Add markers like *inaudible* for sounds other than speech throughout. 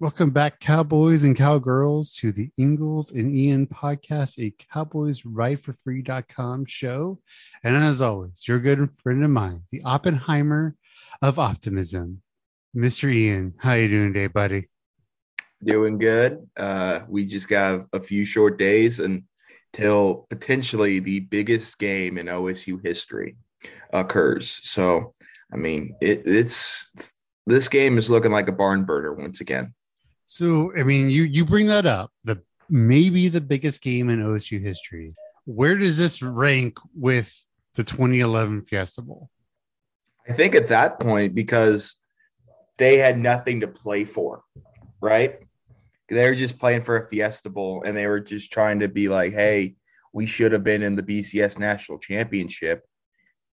Welcome back, Cowboys and Cowgirls, to the Ingles and Ian podcast, a Cowboys Ride for Free.com show. And as always, your good friend of mine, the Oppenheimer of optimism, Mr. Ian. How you doing today, buddy? Doing good. Uh, we just got a few short days until potentially the biggest game in OSU history occurs. So, I mean, it, it's this game is looking like a barn burner once again. So, I mean, you you bring that up, the maybe the biggest game in OSU history. Where does this rank with the 2011 Fiesta Bowl? I think at that point because they had nothing to play for, right? They were just playing for a Fiesta Bowl and they were just trying to be like, "Hey, we should have been in the BCS National Championship."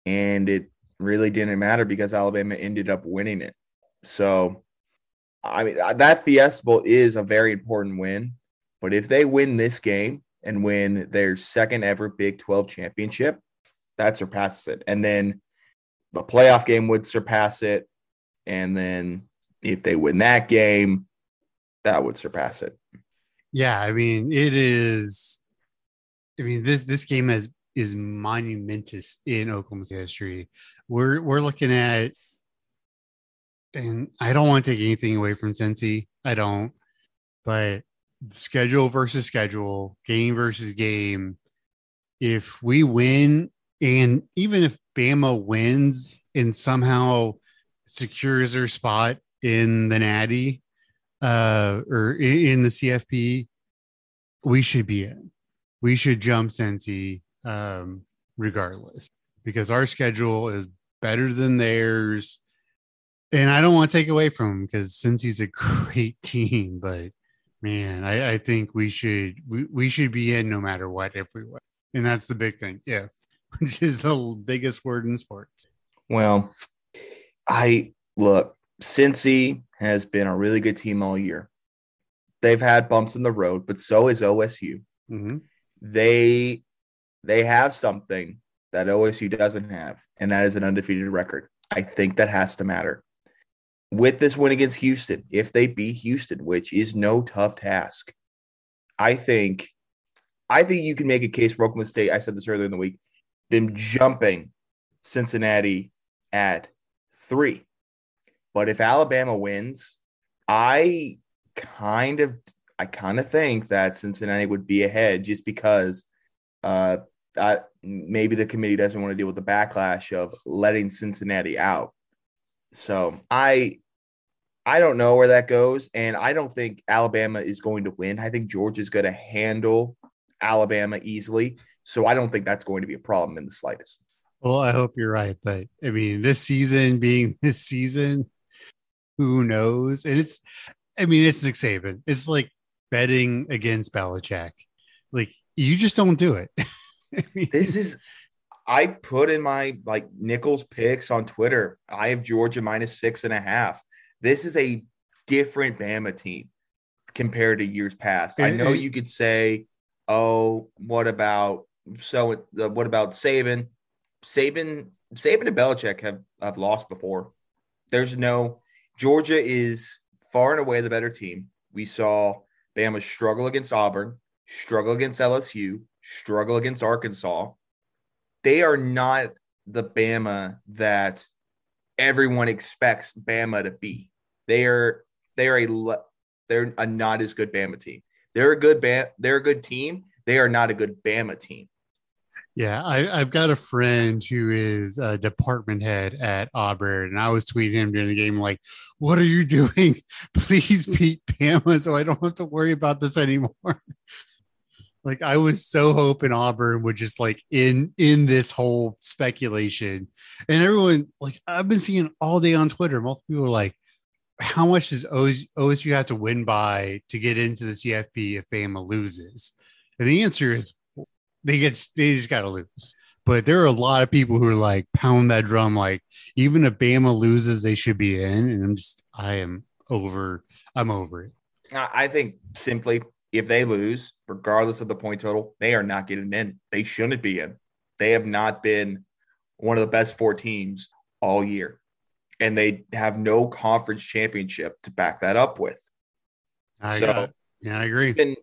And it really didn't matter because Alabama ended up winning it. So I mean, uh, that Fiesta Bowl is a very important win. But if they win this game and win their second ever Big 12 championship, that surpasses it. And then the playoff game would surpass it. And then if they win that game, that would surpass it. Yeah, I mean, it is. I mean, this this game is is monumentous in Oklahoma history. We're we're looking at and I don't want to take anything away from Cincy. I don't, but schedule versus schedule, game versus game. If we win, and even if Bama wins and somehow secures their spot in the Natty uh, or in the CFP, we should be in. We should jump Cincy um, regardless because our schedule is better than theirs and I don't want to take away from him because Cincy's a *laughs* great team, but man, I, I think we should we, we should be in no matter what if we win. And that's the big thing, if *laughs* which is the biggest word in sports. Well, I look, Cincy has been a really good team all year. They've had bumps in the road, but so is OSU. Mm-hmm. They they have something that OSU doesn't have, and that is an undefeated record. I think that has to matter with this win against Houston, if they beat Houston, which is no tough task, I think I think you can make a case for Oklahoma State. I said this earlier in the week, them jumping Cincinnati at three. But if Alabama wins, I kind of I kind of think that Cincinnati would be ahead just because uh I, maybe the committee doesn't want to deal with the backlash of letting Cincinnati out. So I I don't know where that goes, and I don't think Alabama is going to win. I think Georgia is going to handle Alabama easily, so I don't think that's going to be a problem in the slightest. Well, I hope you're right, but I mean, this season being *laughs* this season, who knows? And it's, I mean, it's Nick Saban. It's like betting against Belichick. Like you just don't do it. *laughs* I mean, this is I put in my like Nichols picks on Twitter. I have Georgia minus six and a half. This is a different Bama team compared to years past. I know you could say, "Oh, what about so? Uh, what about Saban? Saban, Saban and Belichick have have lost before. There's no Georgia is far and away the better team. We saw Bama struggle against Auburn, struggle against LSU, struggle against Arkansas. They are not the Bama that everyone expects Bama to be. They are they are a they're a not as good Bama team. They're a good Bam, they're a good team. They are not a good Bama team. Yeah, I, have got a friend who is a department head at Auburn, and I was tweeting him during the game, like, "What are you *laughs* doing? Please beat Bama, so I don't have to worry about this anymore." *laughs* like, I was so hoping Auburn would just like in in this whole speculation, and everyone like I've been seeing all day on Twitter. Multiple people are like, how much does OSU have to win by to get into the CFP if Bama loses? And the answer is they get they just got to lose. But there are a lot of people who are like pound that drum, like even if Bama loses, they should be in. And I'm just I am over. I'm over it. I think simply if they lose, regardless of the point total, they are not getting in. They shouldn't be in. They have not been one of the best four teams all year and they have no conference championship to back that up with. I so yeah, I agree. Even,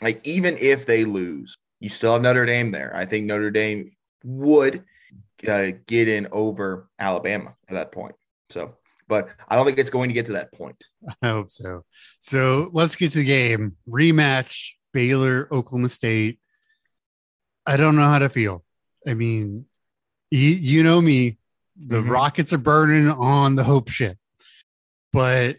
like even if they lose, you still have Notre Dame there. I think Notre Dame would uh, get in over Alabama at that point. So, but I don't think it's going to get to that point. *laughs* I hope so. So let's get to the game rematch Baylor, Oklahoma State. I don't know how to feel. I mean, you, you know me, the mm-hmm. rockets are burning on the hope ship, but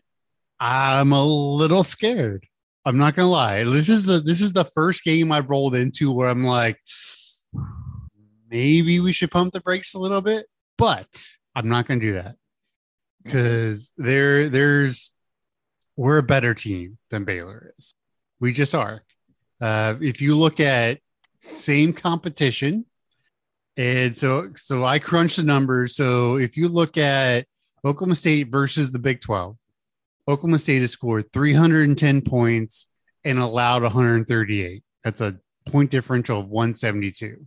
I'm a little scared. I'm not gonna lie. This is the this is the first game I've rolled into where I'm like, maybe we should pump the brakes a little bit, but I'm not gonna do that because there there's we're a better team than Baylor is. We just are. Uh, if you look at same competition, and so so I crunched the numbers. So if you look at Oklahoma State versus the Big 12, Oklahoma State has scored 310 points and allowed 138. That's a point differential of 172.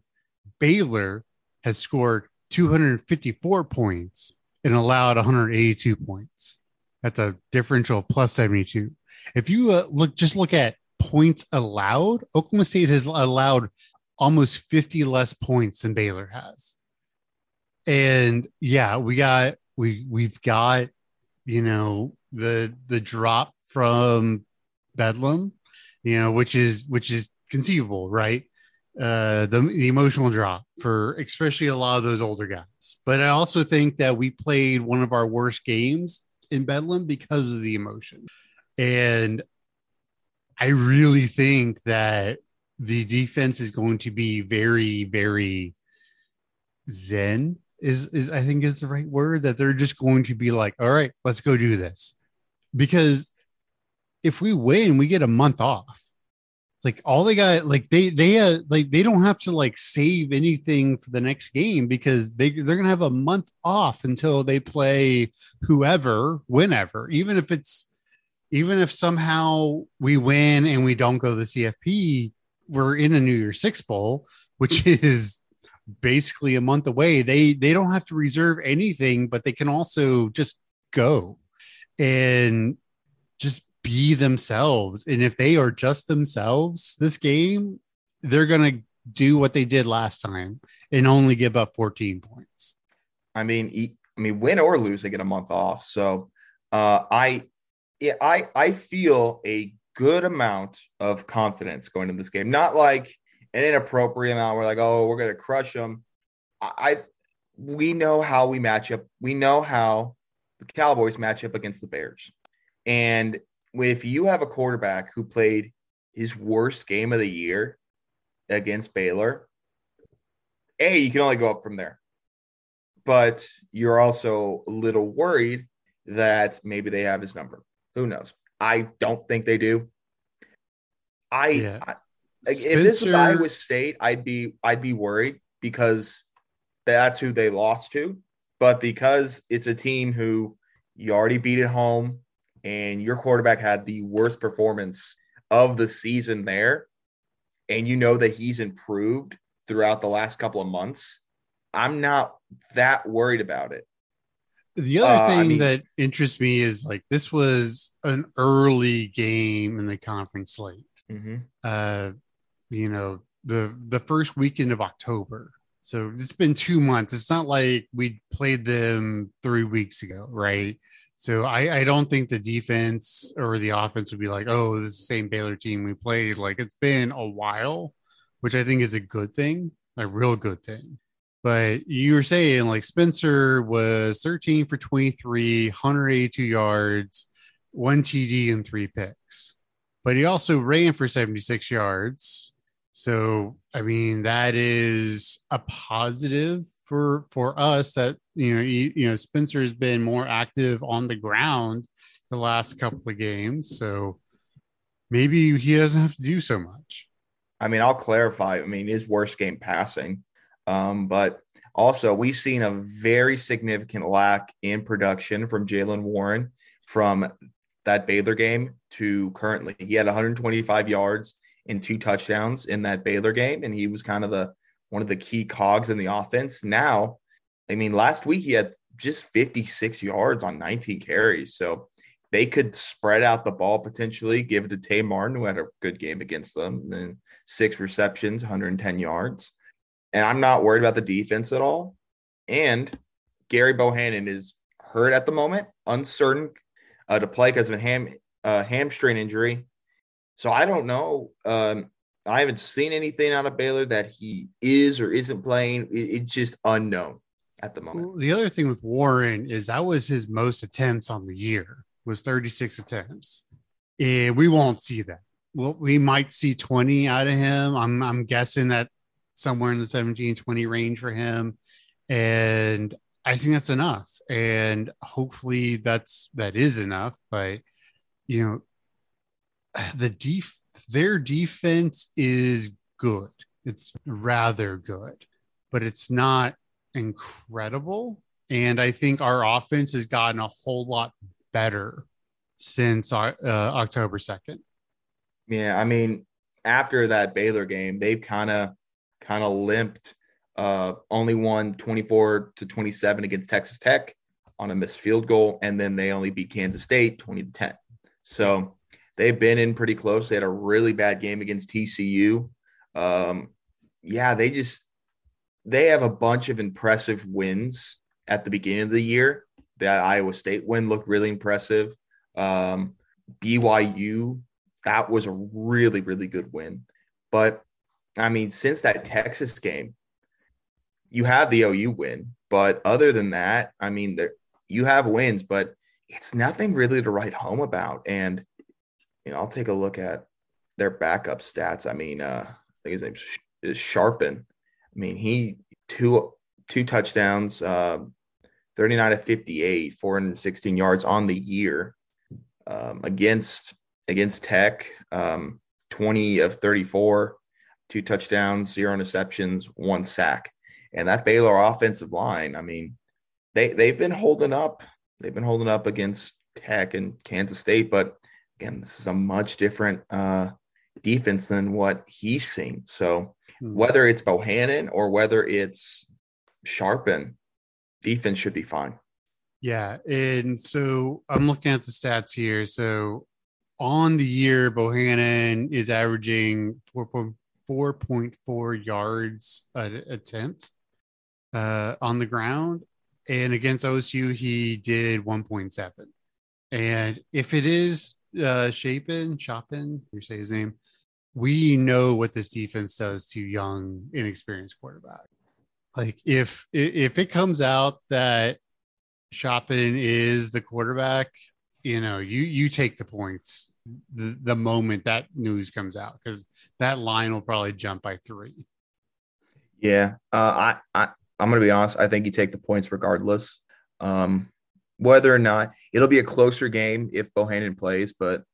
Baylor has scored 254 points and allowed 182 points. That's a differential plus 72. If you uh, look, just look at points allowed, Oklahoma State has allowed almost 50 less points than Baylor has. And yeah, we got we we've got you know the the drop from Bedlam, you know, which is which is conceivable, right? Uh, the the emotional drop for especially a lot of those older guys. But I also think that we played one of our worst games in Bedlam because of the emotion, and I really think that the defense is going to be very very zen is is I think is the right word that they're just going to be like, all right, let's go do this. Because if we win, we get a month off. Like all they got, like they they uh, like they don't have to like save anything for the next game because they they're gonna have a month off until they play whoever, whenever, even if it's even if somehow we win and we don't go to the CFP, we're in a New Year's Six bowl, which *laughs* is basically a month away. They they don't have to reserve anything, but they can also just go and just be themselves. And if they are just themselves this game, they're gonna do what they did last time and only give up 14 points. I mean, I mean, win or lose, they get a month off. So uh, I, yeah, I, I feel a good amount of confidence going into this game. Not like an inappropriate amount. We're like, oh, we're gonna crush them. I, we know how we match up. We know how the Cowboys match up against the Bears. And if you have a quarterback who played his worst game of the year against Baylor, A, you can only go up from there. But you're also a little worried that maybe they have his number. Who knows? I don't think they do. I, yeah. I Spencer... if this was Iowa State, I'd be I'd be worried because that's who they lost to. But because it's a team who you already beat at home and your quarterback had the worst performance of the season there, and you know that he's improved throughout the last couple of months, I'm not that worried about it. The other uh, thing I mean, that interests me is like this was an early game in the conference slate. Mm-hmm. Uh, you know, the the first weekend of October. So it's been two months. It's not like we played them three weeks ago, right? So I, I don't think the defense or the offense would be like, oh, this is the same Baylor team we played. Like it's been a while, which I think is a good thing, a real good thing. But you were saying like Spencer was 13 for 23, 182 yards, one TD, and three picks. But he also ran for 76 yards, so, I mean, that is a positive for for us that you know you, you know Spencer has been more active on the ground the last couple of games, so maybe he doesn't have to do so much. I mean, I'll clarify. I mean, his worst game passing, um, but also we've seen a very significant lack in production from Jaylen Warren from that Baylor game to currently. He had 125 yards and two touchdowns in that Baylor game, and he was kind of the one of the key cogs in the offense. Now, I mean, last week he had just 56 yards on 19 carries, so they could spread out the ball potentially, give it to Tay Martin, who had a good game against them, and six receptions, 110 yards. And I'm not worried about the defense at all. And Gary Bohanon is hurt at the moment, uncertain uh, to play because of a ham uh, hamstring injury. So I don't know. Um, I haven't seen anything out of Baylor that he is or isn't playing. It, it's just unknown at the moment. The other thing with Warren is that was his most attempts on the year was 36 attempts. And we won't see that. Well, we might see 20 out of him. I'm I'm guessing that somewhere in the 17 20 range for him. And I think that's enough. And hopefully that's that is enough. But you know, *sighs* the def their defense is good. It's rather good, but it's not incredible. And I think our offense has gotten a whole lot better since uh, October 2nd. Yeah. I mean, after that Baylor game, they've kind of kind of limped. Uh, only won 24 to 27 against Texas Tech on a missed field goal, and then they only beat Kansas State 20 to 10. So they've been in pretty close. They had a really bad game against TCU. Um, yeah, they just they have a bunch of impressive wins at the beginning of the year. That Iowa State win looked really impressive. Um, BYU, that was a really, really good win. But I mean, since that Texas game, you have the OU win. But other than that, I mean, there you have wins, but it's nothing really to write home about. And you know, I'll take a look at their backup stats. I mean, uh, I think his name is Shapen. I mean, he two two touchdowns, uh, 39 to 58, 416 yards on the year um, against against Tech. Um, 20 of 34, two touchdowns, zero interceptions, one sack. And that Baylor offensive line, I mean, they they've been holding up. They've been holding up against Tech and Kansas State, but again, this is a much different uh, defense than what he's seen. So hmm. whether it's Bohanon or whether it's Shapen, defense should be fine. Yeah, and so I'm looking at the stats here. So on the year, Bohanon is averaging 4.4 yards an attempt uh, on the ground, and against OSU he did 1.7. And if it is uh, Shapen, Shapen, you say his name, we know what this defense does to young, inexperienced quarterback. Like if if it comes out that Shapen is the quarterback, you know, you you take the points the, the moment that news comes out because that line will probably jump by three. Yeah, uh, I I I'm gonna be honest. I think you take the points regardless. Um, whether or not it'll be a closer game if Bohanon plays, but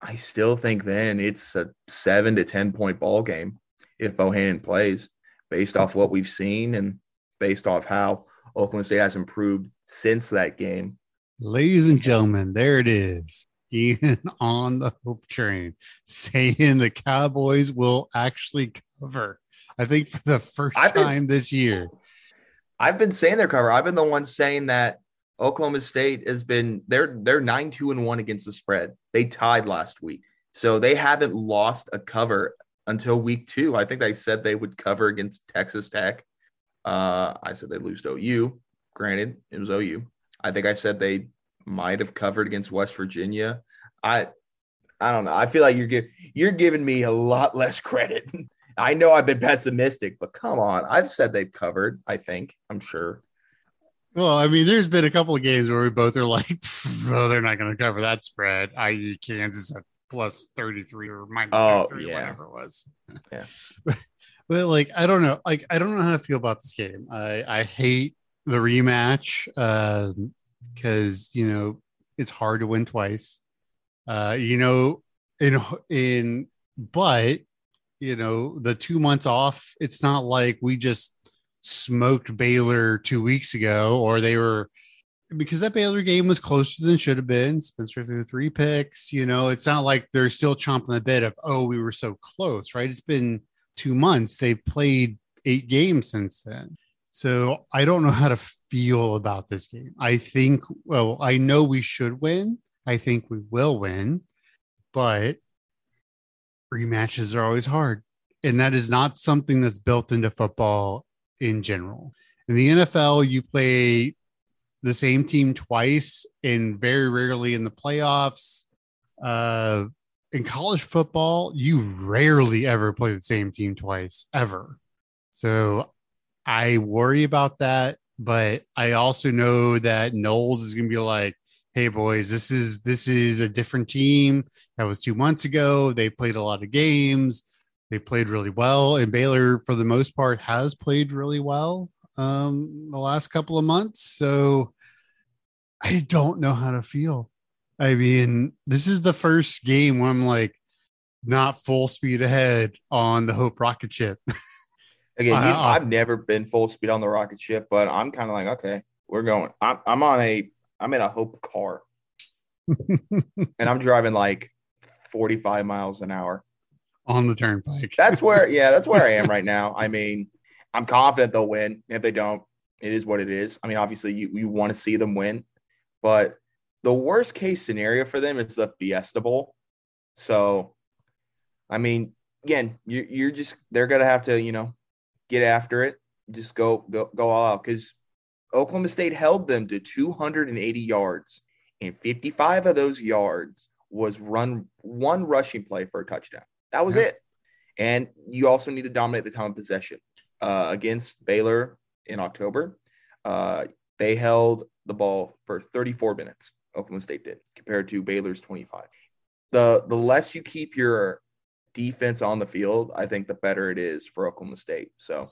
I still think then it's a seven to 10 point ball game if Bohanon plays based off what we've seen and based off how Oklahoma State has improved since that game. Ladies and gentlemen, there it is. Ian *laughs* on the hope train saying the Cowboys will actually cover. I think for the 1st time this year. I've been saying they're cover. I've been the one saying that Oklahoma State has been they're they're nine two and one against the spread. They tied last week, so they haven't lost a cover until week two. I think they said they would cover against Texas Tech. Uh, I said they lose to OU. Granted, it was OU. I think I said they might have covered against West Virginia. I I don't know. I feel like you're give, you're giving me a lot *laughs* less credit. I know I've been pessimistic, but come on. I've said they've covered, I think. I'm sure. Well, I mean, there's been a couple of games where we both are like, *laughs* oh, they're not going to cover that spread, i.e., Kansas at plus 33 or minus oh, 33, yeah. whatever it was. Yeah. *laughs* but, but, like, I don't know. Like, I don't know how to feel about this game. I, I hate the rematch um, because, you know, it's hard to win twice. Uh, you know, in, in, but, you know, the two months off, it's not like we just smoked Baylor two weeks ago, or they were because that Baylor game was closer than should have been. Spencer threw three picks. You know, it's not like they're still chomping the bit of, oh, we were so close, right? It's been two months. They've played eight games since then. So I don't know how to feel about this game. I think, well, I know we should win, I think we will win, but rematches are always hard. And that is not something that's built into football in general. In the NFL, you play the same team twice and very rarely in the playoffs. Uh, in college football, you rarely ever play the same team twice, ever. So I worry about that. But I also know that Knowles is going to be like, hey boys this is this is a different team. That was two months ago. They played a lot of games. They played really well. And baylor for the most part has played really well um the last couple of months. So i don't know how to feel. I mean this is the first game where i'm like not full speed ahead on the hope rocket ship *laughs* again you, uh-huh. i've never been full speed on the rocket ship but i'm kind of like okay we're going I'm, I'm on a I'm in a Hope car, *laughs* and I'm driving like 45 miles an hour on the turnpike. that's where, yeah, that's where I am *laughs* right now. I mean, I'm confident they'll win. If they don't, it is what it is. I mean, obviously, you you want to see them win, but the worst case scenario for them is the Fiesta Bowl. So, I mean, again, you're, you're just they're gonna have to, you know, get after it. Just go go go all out because Oklahoma State held them to 280 yards, and 55 of those yards was run one rushing play for a touchdown. That was yeah. it. And you also need to dominate the time of possession. Uh, against Baylor in October, uh, they held the ball for 34 minutes. Oklahoma State did compared to Baylor's 25. The the less you keep your defense on the field, I think the better it is for Oklahoma State. So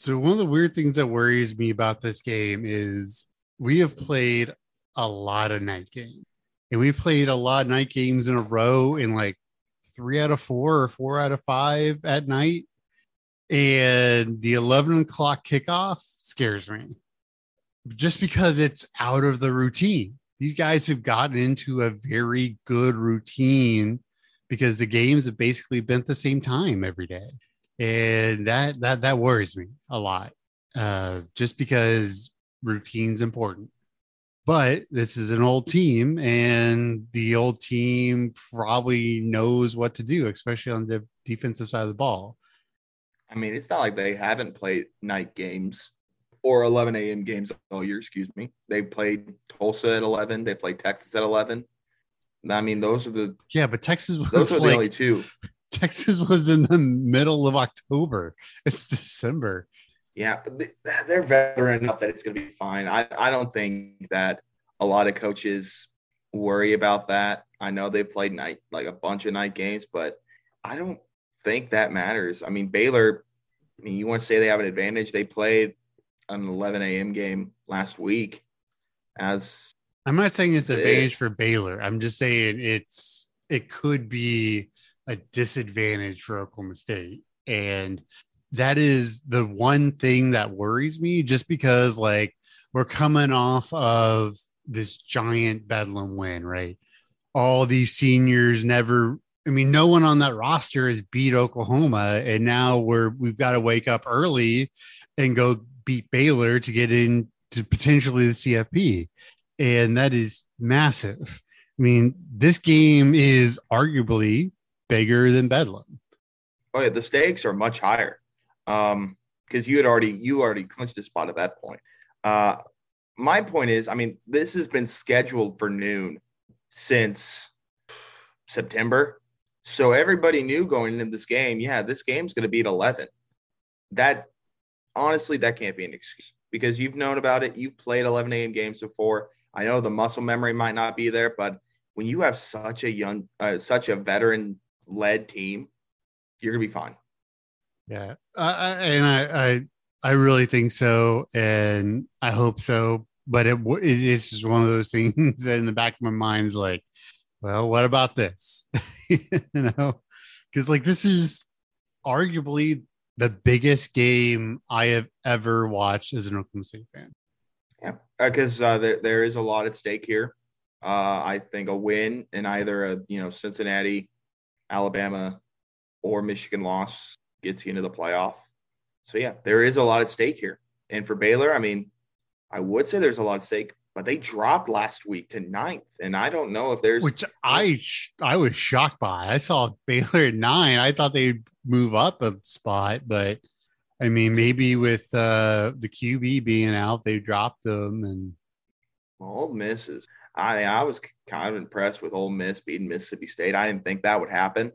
so one of the weird things that worries me about this game is we have played a lot of night games. And we played a lot of night games in a row in like three out of four or four out of five at night. And the 11 o'clock kickoff scares me just because it's out of the routine. These guys have gotten into a very good routine because the games have basically been the same time every day. And that that that worries me a lot uh, just because routine's important. But this is an old team and the old team probably knows what to do especially on the defensive side of the ball. I mean it's not like they haven't played night games or 11 a.m games all year excuse me. They played tulsa at 11 they played texas at 11 i mean those are the yeah but texas was those are like, the only two *laughs* Texas was in the middle of October. It's December. Yeah, but they're veteran enough that it's going to be fine. I, I don't think that a lot of coaches worry about that. I know they played night like a bunch of night games, but I don't think that matters. I mean, Baylor. I mean, you want to say they have an advantage? They played an 11 a.m. game last week. As I'm not saying it's an advantage for Baylor. I'm just saying it's it could be a disadvantage for Oklahoma State. And that is the one thing that worries me just because like we're coming off of this giant bedlam win, right? All these seniors never I mean, no one on that roster has beat Oklahoma, and now we're we've got to wake up early and go beat Baylor to get into potentially the CFP, and that is massive. I mean, this game is arguably bigger than Bedlam. Oh yeah, the stakes are much higher. Um, because you had already you already clinched the spot at that point. Uh, my point is, I mean, this has been scheduled for noon since September. So everybody knew going into this game, yeah, this game's going to be at 11. That honestly, that can't be an excuse because you've known about it. You've played 11 a.m. games before. I know the muscle memory might not be there, but when you have such a young, uh, such a veteran led team, you're gonna be fine. Yeah, uh, and I, I I really think so, and I hope so. But it it's just one of those *laughs* things that in the back of my mind is like, well, what about this? *laughs* you know, because like this is arguably the biggest game I have ever watched as an Oklahoma State fan. Yeah, because uh, uh, there there is a lot at stake here. Uh, I think a win in either a you know Cincinnati Alabama or Michigan loss gets you into the playoff. So yeah, there is a lot at stake here. And for Baylor, I mean, I would say there's a lot at stake, but they dropped last week to ninth, and I don't know if there's which I I was shocked by. I saw Baylor at nine. I thought they'd move up a spot, but I mean, maybe with uh, the QB being out, they dropped them, and well, Miss is. I I was kind of impressed with Ole Miss beating Mississippi State. I didn't think that would happen.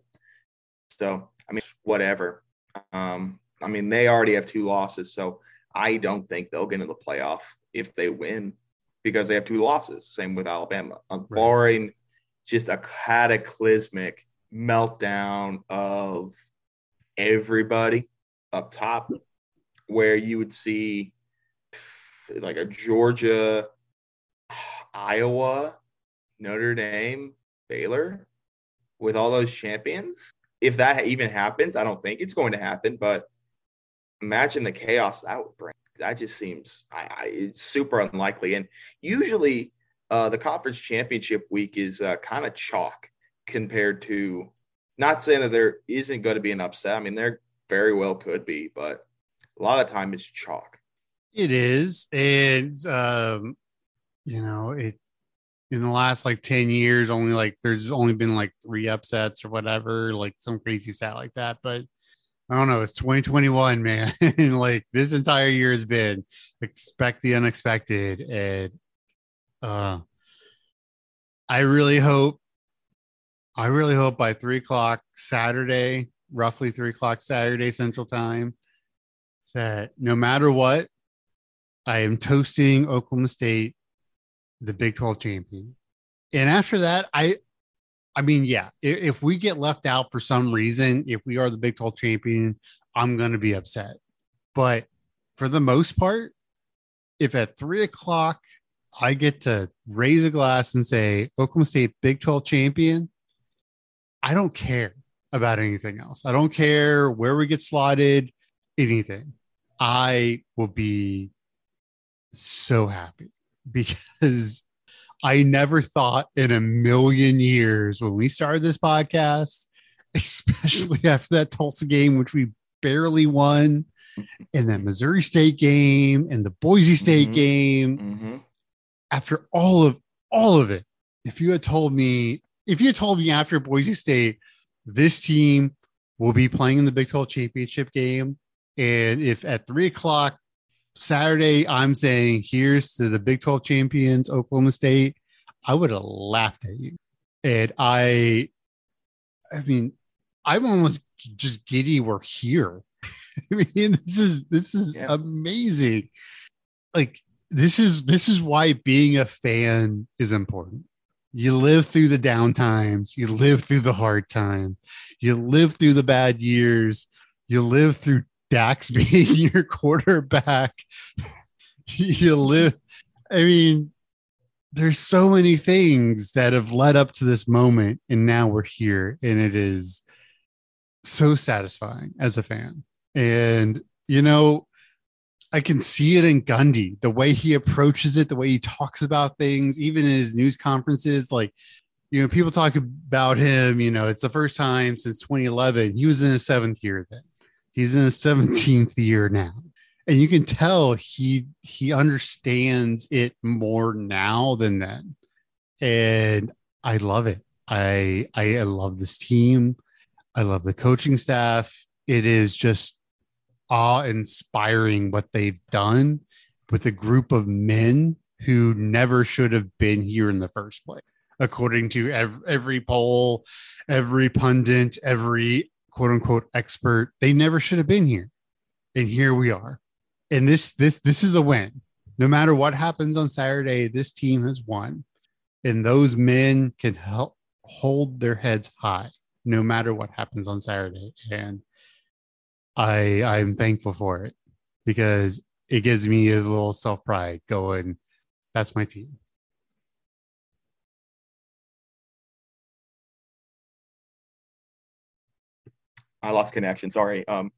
So I mean, whatever. Um, I mean, they already have two losses, so I don't think they'll get into the playoff if they win because they have two losses. Same with Alabama. right. Barring just a cataclysmic meltdown of everybody up top, where you would see like a Georgia, Iowa, Notre Dame, Baylor with all those champions. If that even happens, I don't think it's going to happen, but imagine the chaos that would bring that just seems I, I, it's super unlikely. And usually, uh, the conference championship week is uh, kind of chalk compared to. Not saying that there isn't going to be an upset. I mean, there very well could be, but a lot of time it's chalk. It is, and um, you know, it in the last like 10 years only like there's only been like three upsets or whatever like some crazy stat like that but I don't know. It's 2021, man. *laughs* like this entire year has been expect the unexpected. And uh I really hope I really hope by three o'clock Saturday, roughly three o'clock Saturday Central Time, that no matter what, I am toasting Oklahoma State the Big 12 champion. And after that, I I mean, yeah, if, if, we get left out for some reason, if we are the Big 12 champion, I'm going to be upset. But for the most part, if at three o'clock I get to raise a glass and say Oklahoma State Big 12 champion, I don't care about anything else. I don't care where we get slotted, anything. I will be so happy *laughs* because I never thought in a million years when we started this podcast, *laughs* especially after that Tulsa game, which we barely won, and that Missouri State game and the Boise State mm-hmm. game, mm-hmm. after all of all of it, if you had told me, if you had told me after Boise State, this team will be playing in the Big 12 championship game, and if at three o'clock Saturday, I'm saying here's to the Big 12 champions, Oklahoma State. I would have laughed at you. And I, I mean, I'm almost just giddy we're here. *laughs* I mean, this is this is yeah. amazing. Like this is this is why being a fan is important. You live through the down times, you live through the hard time, you live through the bad years, you live through Dax *laughs* being your quarterback. you live, I mean, there's so many things that have led up to this moment, and now we're here, and it is so satisfying as a fan. And, you know, I can see it in Gundy, the way he approaches it, the way he talks about things, even in his news conferences. Like, you know, people talk about him, you know, it's the first time since 2011. He was in his seventh year then. He's in his 17th year now. And you can tell he he understands it more now than then. And I love it. I I love this team. I love the coaching staff. It is just awe inspiring what they've done with a group of men who never should have been here in the first place according to every, poll every pundit every quote unquote expert. They never should have been here. And here we are. And this this this is a win. No matter what happens on Saturday, this team has won. And those men can help hold their heads high no matter what happens on Saturday. And I I'm thankful for it because it gives me a little self pride going, that's my team. I lost connection. Sorry. Um,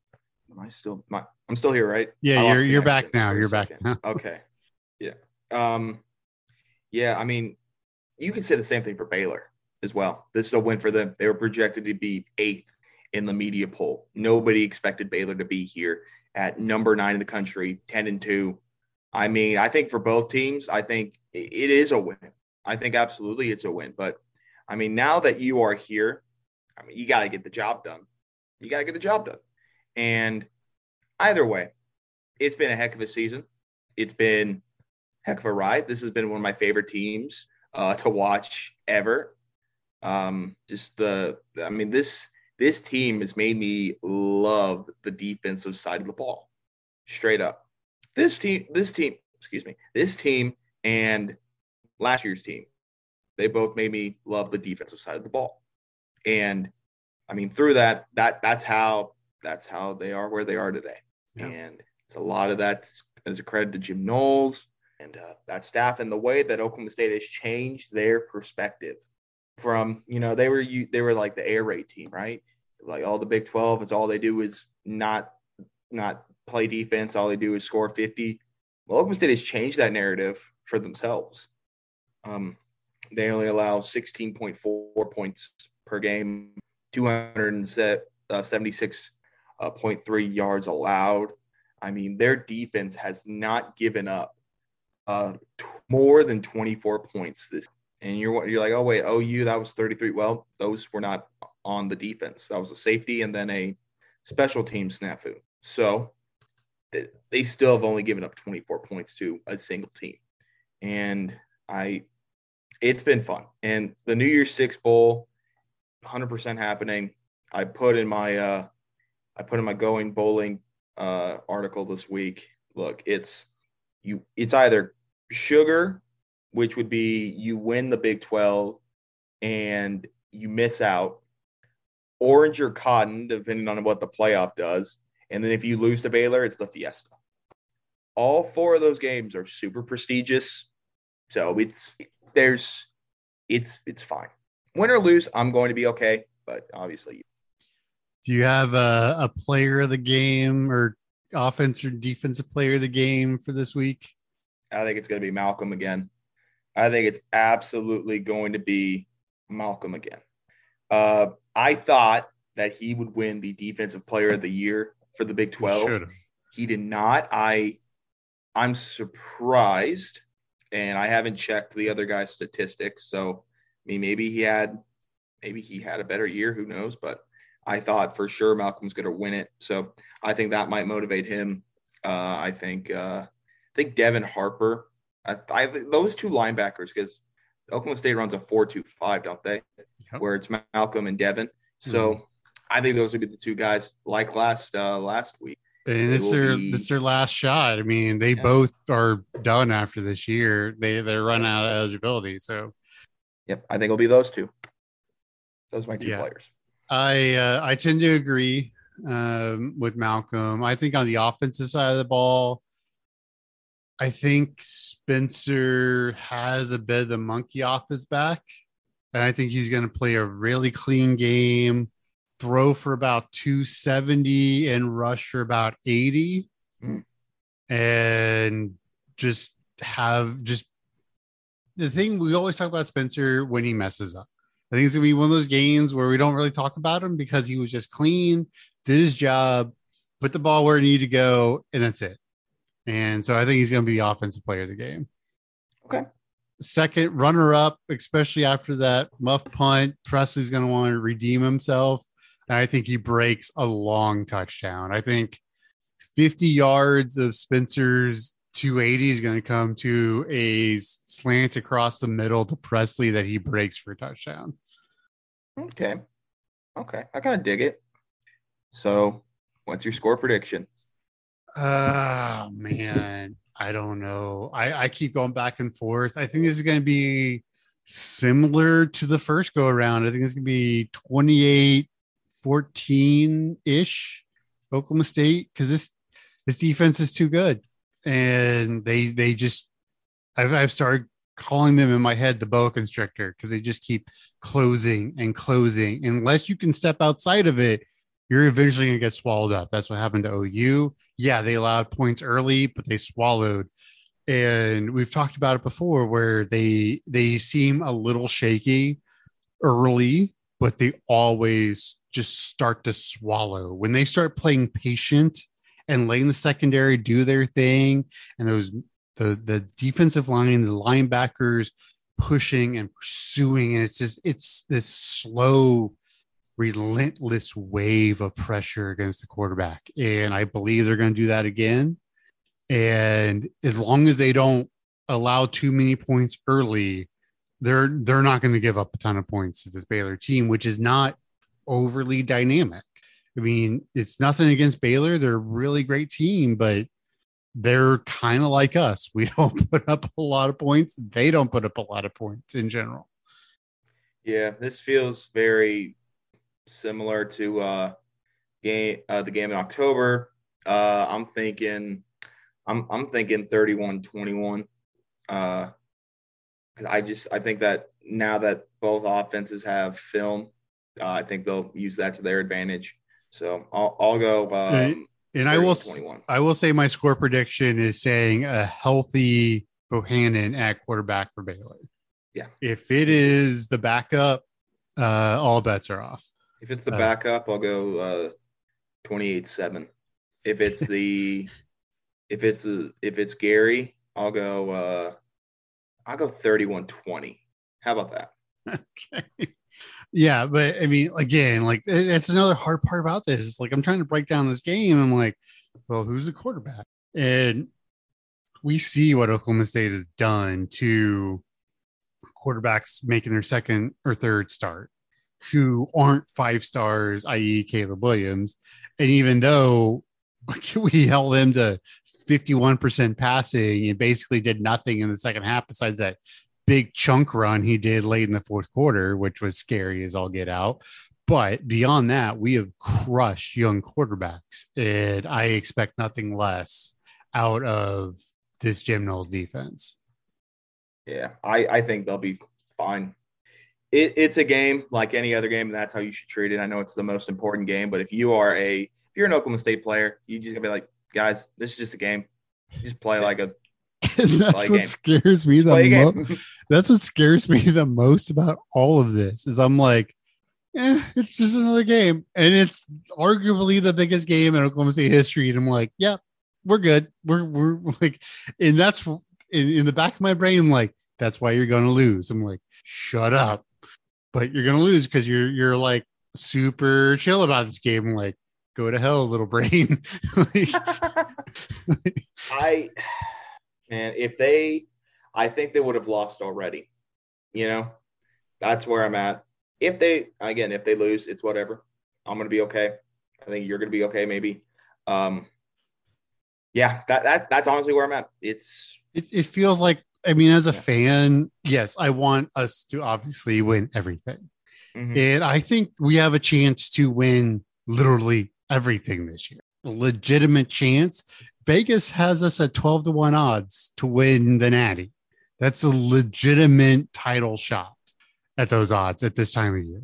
am I still? My, I'm still here, right? Yeah, you're you're back now. You're back now. *laughs* okay. Yeah. Um, yeah. I mean, you can say the same thing for Baylor as well. This is a win for them. They were projected to be eighth in the media poll. Nobody expected Baylor to be here at number nine in the country, ten and two. I mean, I think for both teams, I think it is a win. I think absolutely it's a win. But I mean, now that you are here, I mean, you got to get the job done. You got to get the job done. And either way, it's been a heck of a season. It's been heck of a ride. This has been one of my favorite teams uh, to watch ever. Um, just the, I mean, this this team has made me love the defensive side of the ball, straight up. This team, this team, excuse me, this team and last year's team, they both made me love the defensive side of the ball. And I mean, through that, that that's how that's how they are where they are today. Yeah. And it's a lot of that as a credit to Jim Knowles and uh, that staff and the way that Oklahoma State has changed their perspective from you know they were you they were like the air raid team right like all the Big Twelve it's all they do is not not play defense all they do is score fifty. Well, Oklahoma State has changed that narrative for themselves. Um, they only allow sixteen point four points per game, two hundred and seventy six uh, point three yards allowed. I mean, their defense has not given up uh, t- more than 24 points this. And you're you're like, oh wait, OU that was 33. Well, those were not on the defense. That was a safety and then a special team snafu. So they still have only given up 24 points to a single team. And I, it's been fun. And the New Year's Six Bowl, 100% happening. I put in my, uh, I put in my going bowling uh, article this week. Look, it's you. It's either sugar, which would be you win the Big Twelve and you miss out, orange or cotton, depending on what the playoff does. And then if you lose to Baylor, it's the Fiesta. All four of those games are super prestigious. So it's there's it's it's fine. Win or lose, I'm going to be okay. But obviously, do you have a, a player of the game or offense or defensive player of the game for this week? I think it's going to be Malcolm again. I think it's absolutely going to be Malcolm again. Uh, I thought that he would win the defensive player of the year for the Big 12. He, he did not. I I'm surprised and I haven't checked the other guy's statistics, so I mean maybe he had maybe he had a better year, who knows, but I thought for sure Malcolm's going to win it. So I think that might motivate him. Uh, I think uh, I think Devin Harper. I, I those two linebackers because Oklahoma State runs a four-two-five, don't they? Yep. Where it's Malcolm and Devin. So mm-hmm. I think those would be the two guys like last uh, last week. And it's their be... it's their last shot. I mean, they yeah. both are done after this year. They they run out of eligibility. So, yep, I think it'll be those two. Those are my two yeah. players. I uh, I tend to agree um, with Malcolm. I think on the offensive side of the ball, I think Spencer has a bit of the monkey off his back, and I think he's going to play a really clean game, throw for about 270 and rush for about 80, mm. and just have just the thing we always talk about Spencer when he messes up I think it's gonna be one of those games where we don't really talk about him because he was just clean, did his job, put the ball where it needed to go, and that's it. And so I think he's gonna be the offensive player of the game. Okay. Second runner up, especially after that muff punt, Presley's gonna want to redeem himself. And I think he breaks a long touchdown. I think 50 yards of Spencer's 280 is going to come to a slant across the middle to Presley that he breaks for a touchdown. Okay. Okay. I kind of dig it. So, what's your score prediction? Oh, man. I don't know. I, I keep going back and forth. I think this is going to be similar to the first go around. I think it's going to be 28 14 ish Oklahoma State because this this defense is too good and they they just I've I've started calling them in my head the boa constrictor because they just keep closing and closing. Unless you can step outside of it, you're eventually gonna get swallowed up. That's what happened to OU. Yeah, they allowed points early, but they swallowed. And we've talked about it before where they they seem a little shaky early, but they always just start to swallow. When they start playing patient and letting the secondary do their thing and those the the defensive line, the linebackers pushing and pursuing, and it's just it's this slow, relentless wave of pressure against the quarterback. And I believe they're going to do that again. And as long as they don't allow too many points early, they're they're not going to give up a ton of points to this Baylor team, which is not overly dynamic. I mean, it's nothing against Baylor; they're a really great team, but they're kind of like us. We *laughs* don't put up a lot of points; they don't put up a lot of points in general. Yeah, this feels very similar to uh, game uh, the game in October. Uh, I'm thinking, I'm I'm thinking 31-21. Uh, I just I think that now that both offenses have film, uh, I think they'll use that to their advantage. So I'll, I'll go. Um, and I will 21. I will say my score prediction is saying a healthy Bohanon at quarterback for Baylor. Yeah. If it is the backup, uh, all bets are off. If it's the uh, backup, I'll go uh, 28-7. If it's the *laughs* if it's the if it's Gary, I'll go uh I'll go 31-20. How about that? Okay. Yeah, but I mean, again, like it's another hard part about this. It's like I'm trying to break down this game. I'm like, well, who's the quarterback? And we see what Oklahoma State has done to quarterbacks making their second or third start who aren't five stars, i.e., Caleb Williams. And even though *laughs* we held them to 51% passing and basically did nothing in the second half besides that big chunk run he did late in the fourth quarter, which was scary as all get out. But beyond that, we have crushed young quarterbacks, and I expect nothing less out of this Jim Knowles defense. Yeah, I, I think they'll be fine. It, it's a game like any other game, and that's how you should treat it. I know it's the most important game, but if you are a if you're an Oklahoma State player, you just gonna be like, guys, this is just a game. You Just play like a *laughs* that's what scares me the most. *laughs* that's what scares me the most about all of this is I'm like, eh, it's just another game, and it's arguably the biggest game in Oklahoma State history. And I'm like, yeah, we're good. We're we're *laughs* like, and that's in, in the back of my brain. I'm like, that's why you're going to lose. I'm like, shut up, but you're going to lose because you're you're like super chill about this game. Like, go to hell, little brain. *laughs* like, *laughs* I and if they, I think they would have lost already. You know, that's where I'm at. If they, again, if they lose, it's whatever. I'm going to be okay. I think you're going to be okay, maybe. Um, yeah, that, that that's honestly where I'm at. It's it, it feels like I mean, as a yeah. fan, yes, I want us to obviously win everything. Mm-hmm. And I think we have a chance to win literally everything this year. A legitimate chance. Vegas has us at 12 to 1 odds to win the Natty. That's a legitimate title shot at those odds at this time of year.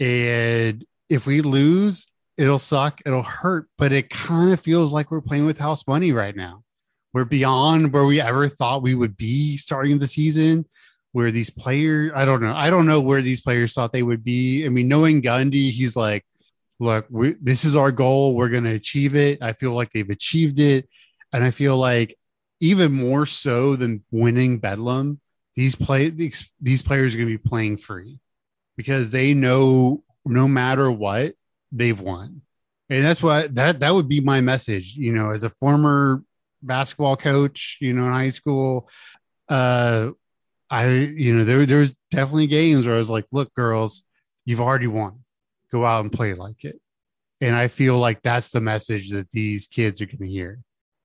And if we lose, it'll suck, it'll hurt, but it kind of feels like we're playing with house money right now. We're beyond where we ever thought we would be starting the season. Where these players, I don't know, I don't know where these players thought they would be. I mean, knowing Gundy, he's like, look, we, this is our goal. We're going to achieve it. I feel like they've achieved it. And I feel like even more so than winning Bedlam, these play these, these players are going to be playing free because they know no matter what they've won. And that's what that that would be my message, you know, as a former basketball coach, you know, in high school, uh I you know, there there was definitely games where I was like, look girls, you've already won go out and play like it. And I feel like that's the message that these kids are going to hear.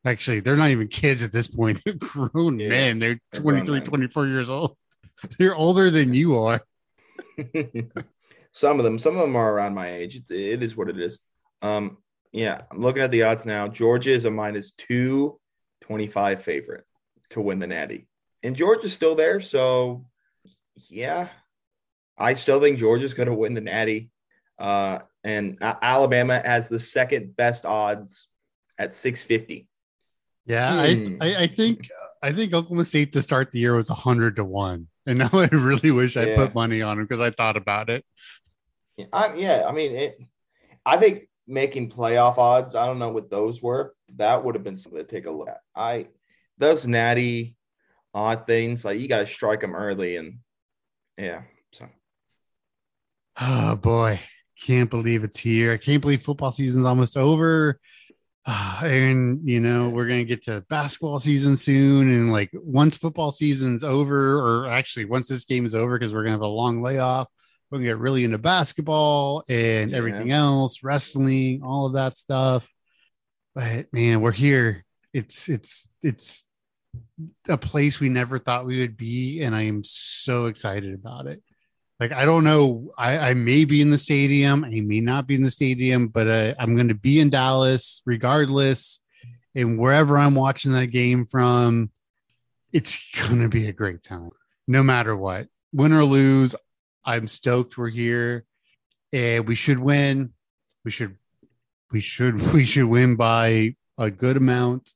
Actually, they're not even kids at this point. *laughs* They're grown yeah, men. They're, they're 23, 24 years old. *laughs* They're older than you are. *laughs* some of them, some of them are around my age. It's, it is what it is. Um, yeah, I'm looking at the odds now. Georgia is a minus 225 favorite to win the Natty. And Georgia's still there. So, yeah, I still think Georgia's going to win the Natty. Uh, and Alabama has the second best odds at 650. Yeah, hmm. I, I, I think I think Oklahoma State to start the year was hundred to one, and *laughs* now I really wish I put money on them because I thought about it. Yeah, I, yeah, I mean, it, I think making playoff odds. I don't know what those were. That would have been something to take a look at. I those natty odd things like you got to strike them early, and yeah. So, oh boy, can't believe it's here. I can't believe football season's almost over. Uh, and you know we're gonna get to basketball season soon and like once football season's over or actually once this game is over because we're gonna have a long layoff we're gonna get really into basketball and yeah. everything else wrestling all of that stuff but man we're here. It's it's it's a place we never thought we would be and i am so excited about it. Like i don't know. I, I may be in the stadium. I may not be in the stadium but uh, i'm going to be in dallas regardless. And wherever i'm watching that game from it's going to be a great time no matter what. Win or lose i'm stoked we're here. And we should win. We should we should *laughs* we should win by a good amount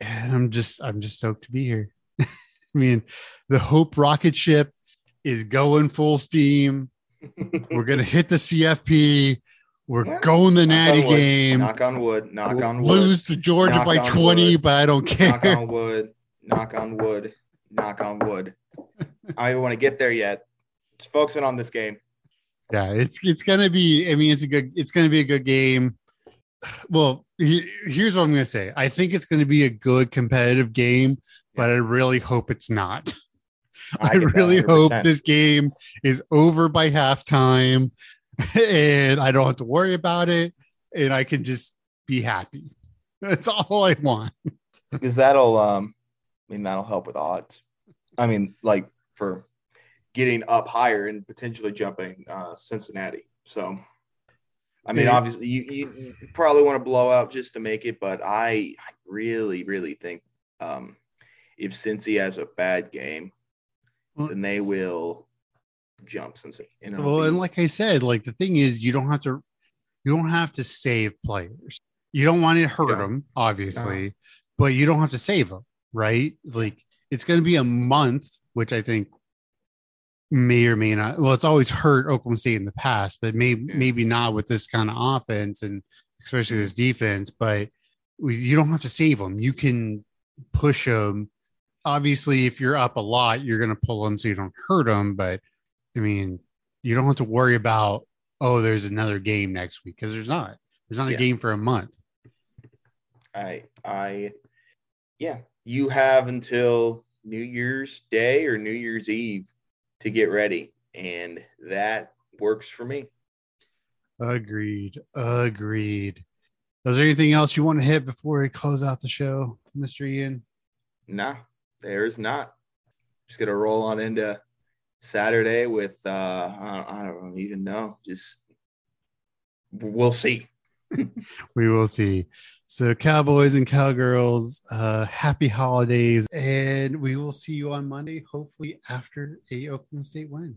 and i'm just i'm just stoked to be here *laughs* i mean the hope rocket ship is going full steam. We're gonna hit the CFP. We're yeah. going the natty game. Knock on wood. Knock we'll on wood. Lose to Georgia knock by 20, wood. but I don't care. Knock on wood. Knock on wood. Knock on wood. I don't want to get there yet. Just focusing on this game. Yeah, it's it's gonna be. I mean, it's a good. It's gonna be a good game. Well, he, here's what I'm gonna say. I think it's gonna be a good competitive game, but I really hope it's not. I, I really hope this game is over by halftime *laughs* and I don't have to worry about it and I can just be happy. That's all I want. Because that'll um I mean that'll help with odds. I mean, like for getting up higher and potentially jumping uh Cincinnati. So I mean, yeah. obviously, you, you probably want to blow out just to make it, but I, I really, really think um, if Cincy has a bad game, well, then they will jump you know. Well, and like I said, like the thing is, you don't have to, you don't have to save players. You don't want to hurt yeah. them, obviously, no. but you don't have to save them, right? Like it's going to be a month, which I think may or may not. Well, it's always hurt Oklahoma State in the past, but maybe yeah. maybe not with this kind of offense and especially this defense. But we, you don't have to save them. You can push them obviously if you're up a lot you're going to pull them so you don't hurt them but i mean you don't have to worry about oh there's another game next week because there's not there's not a game for a month i i yeah you have until new year's day or new year's eve to get ready and that works for me agreed agreed is there anything else you want to hit before we close out the show mr ian nah there's not. Just gonna roll on into Saturday with uh I don't, I don't even know. Just we'll see. *laughs* we will see. So cowboys and cowgirls, uh happy holidays and we will see you on Monday hopefully after a Oklahoma State win.